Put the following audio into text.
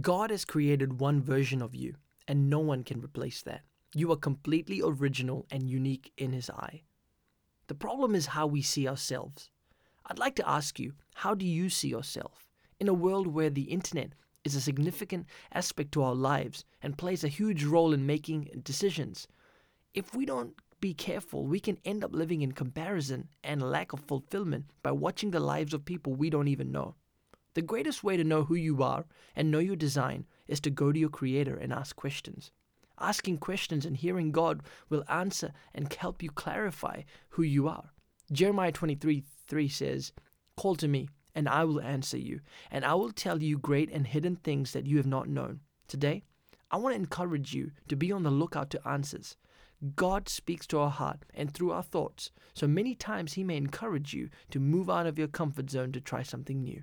God has created one version of you, and no one can replace that. You are completely original and unique in His eye. The problem is how we see ourselves. I'd like to ask you, how do you see yourself? In a world where the internet is a significant aspect to our lives and plays a huge role in making decisions, if we don't be careful, we can end up living in comparison and lack of fulfillment by watching the lives of people we don't even know. The greatest way to know who you are and know your design is to go to your Creator and ask questions. Asking questions and hearing God will answer and help you clarify who you are. Jeremiah 23 3 says, Call to me, and I will answer you, and I will tell you great and hidden things that you have not known. Today, I want to encourage you to be on the lookout to answers. God speaks to our heart and through our thoughts, so many times He may encourage you to move out of your comfort zone to try something new.